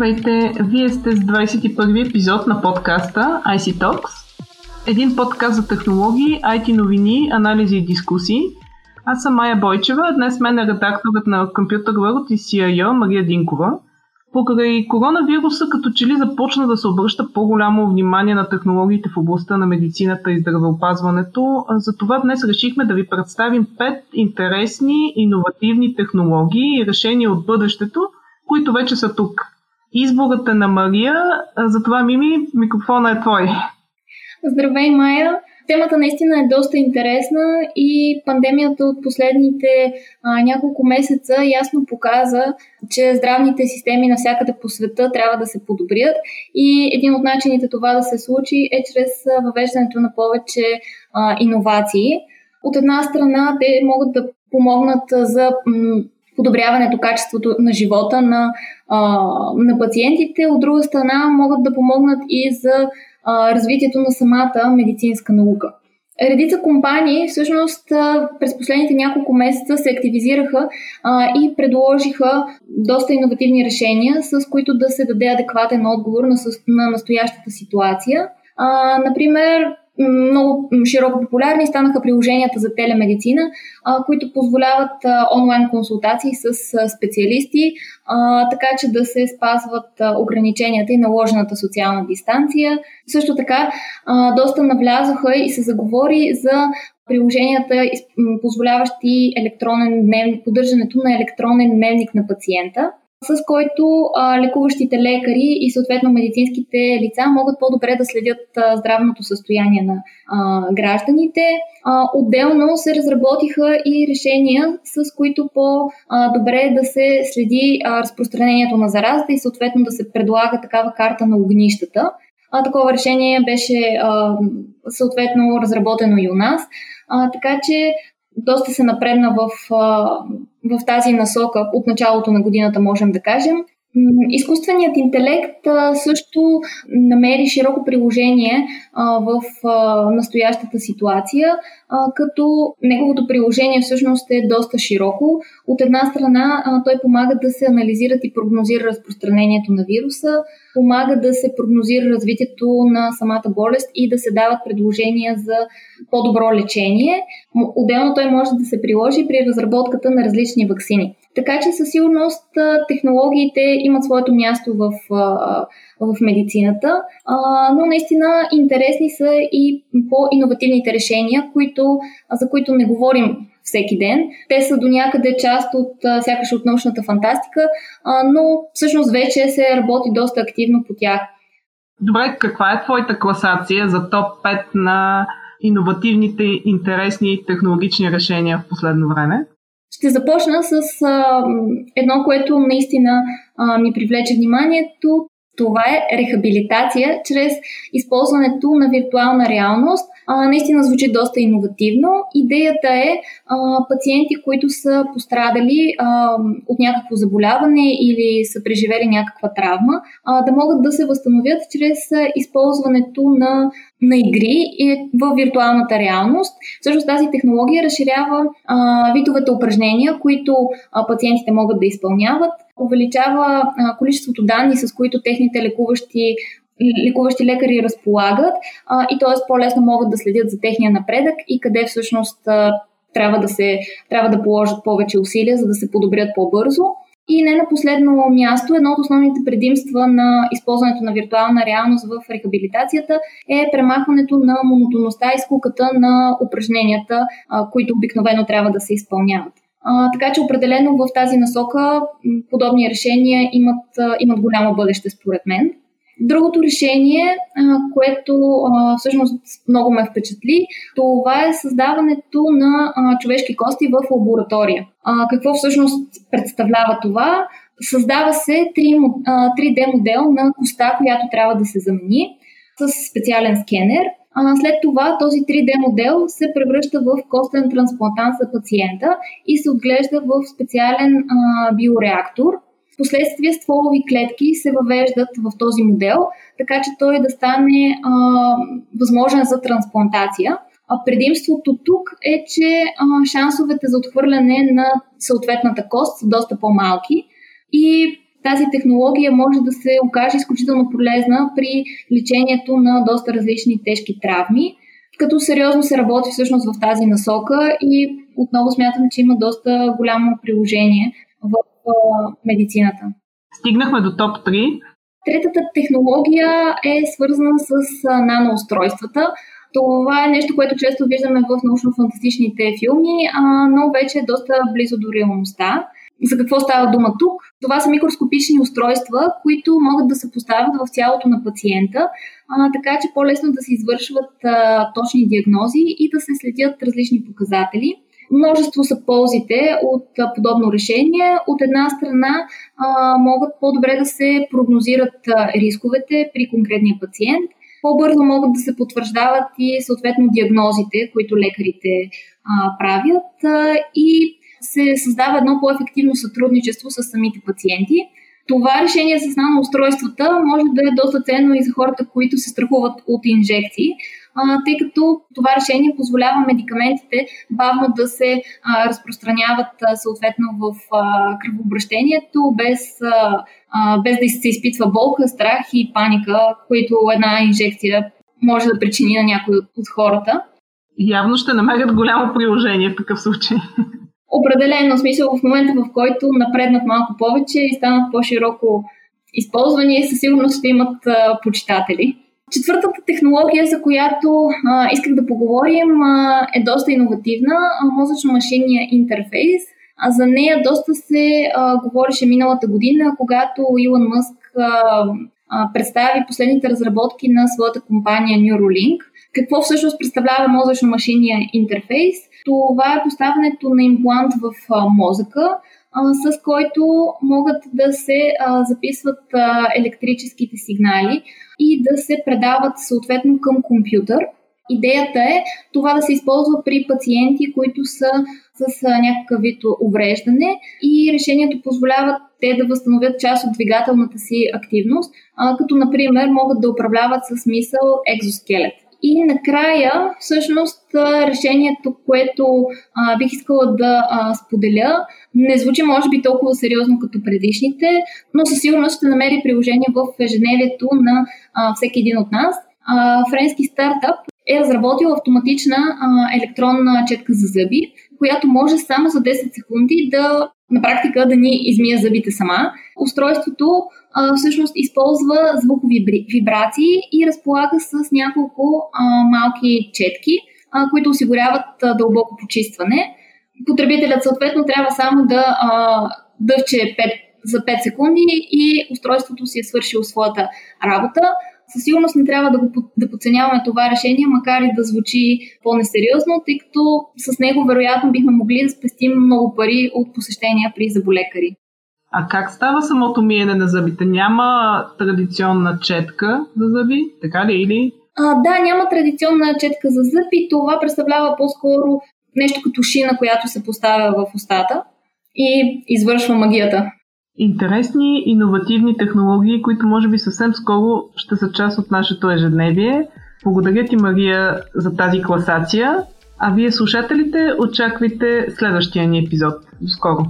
Здравейте! Вие сте с 21 епизод на подкаста IC Talks. Един подкаст за технологии, IT новини, анализи и дискусии. Аз съм Майя Бойчева, днес мен е редакторът на Computer World и CIO Мария Динкова. Покрай коронавируса като че ли започна да се обръща по-голямо внимание на технологиите в областта на медицината и здравеопазването. Затова днес решихме да ви представим пет интересни, иновативни технологии и решения от бъдещето, които вече са тук. Изборът е на Мария, затова Мими, микрофона е твой. Здравей, Майя! Темата наистина е доста интересна и пандемията от последните а, няколко месеца ясно показа, че здравните системи навсякъде по света трябва да се подобрят и един от начините това да се случи е чрез въвеждането на повече а, иновации. От една страна те могат да помогнат за м- подобряването качеството на живота на, на пациентите, от друга страна могат да помогнат и за развитието на самата медицинска наука. Редица компании всъщност през последните няколко месеца се активизираха а, и предложиха доста иновативни решения, с които да се даде адекватен отговор на, на настоящата ситуация. А, например, много широко популярни станаха приложенията за телемедицина, които позволяват онлайн консултации с специалисти, така че да се спазват ограниченията и наложената социална дистанция. Също така, доста навлязоха и се заговори за приложенията, позволяващи електронен дневник, поддържането на електронен дневник на пациента с който а, лекуващите лекари и съответно медицинските лица могат по-добре да следят а, здравното състояние на а, гражданите. А, отделно се разработиха и решения, с които по-добре да се следи а, разпространението на заразата и съответно да се предлага такава карта на огнищата. А, такова решение беше а, съответно разработено и у нас. А, така че доста се напредна в, в тази насока от началото на годината, можем да кажем. Изкуственият интелект също намери широко приложение в настоящата ситуация, като неговото приложение всъщност е доста широко. От една страна той помага да се анализират и прогнозира разпространението на вируса, помага да се прогнозира развитието на самата болест и да се дават предложения за по-добро лечение. Отделно той може да се приложи при разработката на различни вакцини. Така че със сигурност технологиите имат своето място в, в медицината, но наистина интересни са и по-инновативните решения, които, за които не говорим всеки ден. Те са до някъде част от сякаш от научната фантастика, но всъщност вече се работи доста активно по тях. Добре, каква е твоята класация за топ 5 на иновативните, интересни технологични решения в последно време? Ще започна с а, едно, което наистина а, ми привлече вниманието. Това е рехабилитация чрез използването на виртуална реалност а, наистина звучи доста иновативно. Идеята е а, пациенти, които са пострадали а, от някакво заболяване или са преживели някаква травма, а, да могат да се възстановят чрез използването на на игри в виртуалната реалност. Всъщност тази технология разширява а, видовете упражнения, които а, пациентите могат да изпълняват, увеличава количеството данни, с които техните лекуващи лекуващи лекари разполагат и т.е. по-лесно могат да следят за техния напредък и къде всъщност трябва, да се, трябва да положат повече усилия, за да се подобрят по-бързо. И не на последно място, едно от основните предимства на използването на виртуална реалност в рехабилитацията е премахването на монотонността и скуката на упражненията, които обикновено трябва да се изпълняват. А, така че определено в тази насока подобни решения имат, имат голямо бъдеще според мен. Другото решение, което всъщност много ме впечатли, това е създаването на човешки кости в лаборатория. Какво всъщност представлява това? Създава се 3D модел на коста, която трябва да се замени с специален скенер. След това този 3D модел се превръща в костен трансплантант за пациента и се отглежда в специален биореактор – Впоследствие стволови клетки се въвеждат в този модел, така че той да стане а, възможен за трансплантация. А предимството тук е, че а, шансовете за отхвърляне на съответната кост са доста по-малки и тази технология може да се окаже изключително полезна при лечението на доста различни тежки травми, като сериозно се работи всъщност в тази насока и отново смятам, че има доста голямо приложение в медицината. Стигнахме до топ 3. Третата технология е свързана с наноустройствата. Това е нещо, което често виждаме в научно-фантастичните филми, но вече е доста близо до реалността. За какво става дума тук? Това са микроскопични устройства, които могат да се поставят в тялото на пациента, а, така че по-лесно да се извършват а, точни диагнози и да се следят различни показатели. Множество са ползите от а, подобно решение. От една страна а, могат по-добре да се прогнозират а, рисковете при конкретния пациент, по-бързо могат да се потвърждават и съответно диагнозите, които лекарите а, правят а, и се създава едно по-ефективно сътрудничество с самите пациенти. Това решение с наноустройствата може да е доста ценно и за хората, които се страхуват от инжекции, тъй като това решение позволява медикаментите бавно да се разпространяват съответно в кръвообращението, без, без да се изпитва болка, страх и паника, които една инжекция може да причини на някой от хората. Явно ще намерят голямо приложение в такъв случай. Определено смисъл в момента, в който напреднат малко повече и станат по-широко използвани, със сигурност ще имат почитатели. Четвъртата технология, за която а, исках да поговорим, а, е доста иновативна мозъчно-машинния интерфейс. А за нея доста се а, говореше миналата година, когато Илон Мъск а, а, представи последните разработки на своята компания Neuralink. Какво всъщност представлява мозъчно-машинния интерфейс? Това е поставянето на имплант в мозъка, с който могат да се записват електрическите сигнали и да се предават съответно към компютър. Идеята е това да се използва при пациенти, които са с някакъв вид увреждане и решението позволява те да възстановят част от двигателната си активност, като например могат да управляват с мисъл екзоскелет. И накрая, всъщност, решението, което а, бих искала да а, споделя, не звучи може би толкова сериозно като предишните, но със сигурност ще намери приложение в ежедневието на а, всеки един от нас. А, френски стартъп е разработил автоматична а, електронна четка за зъби, която може само за 10 секунди да на практика да ни измия зъбите сама. Устройството а, всъщност използва звукови вибрации и разполага с няколко а, малки четки, а, които осигуряват а, дълбоко почистване. Потребителят съответно трябва само да а, дъвче 5, за 5 секунди и устройството си е свършило своята работа. Със сигурност не трябва да, го, да подценяваме това решение, макар и да звучи по-несериозно, тъй като с него вероятно бихме могли да спестим много пари от посещения при заболекари. А как става самото миене на зъбите? Няма традиционна четка за зъби, така ли или? А, да, няма традиционна четка за зъби. Това представлява по-скоро нещо като шина, която се поставя в устата и извършва магията. Интересни, иновативни технологии, които може би съвсем скоро ще са част от нашето ежедневие. Благодаря ти, Мария, за тази класация. А вие, слушателите, очаквайте следващия ни епизод. До скоро!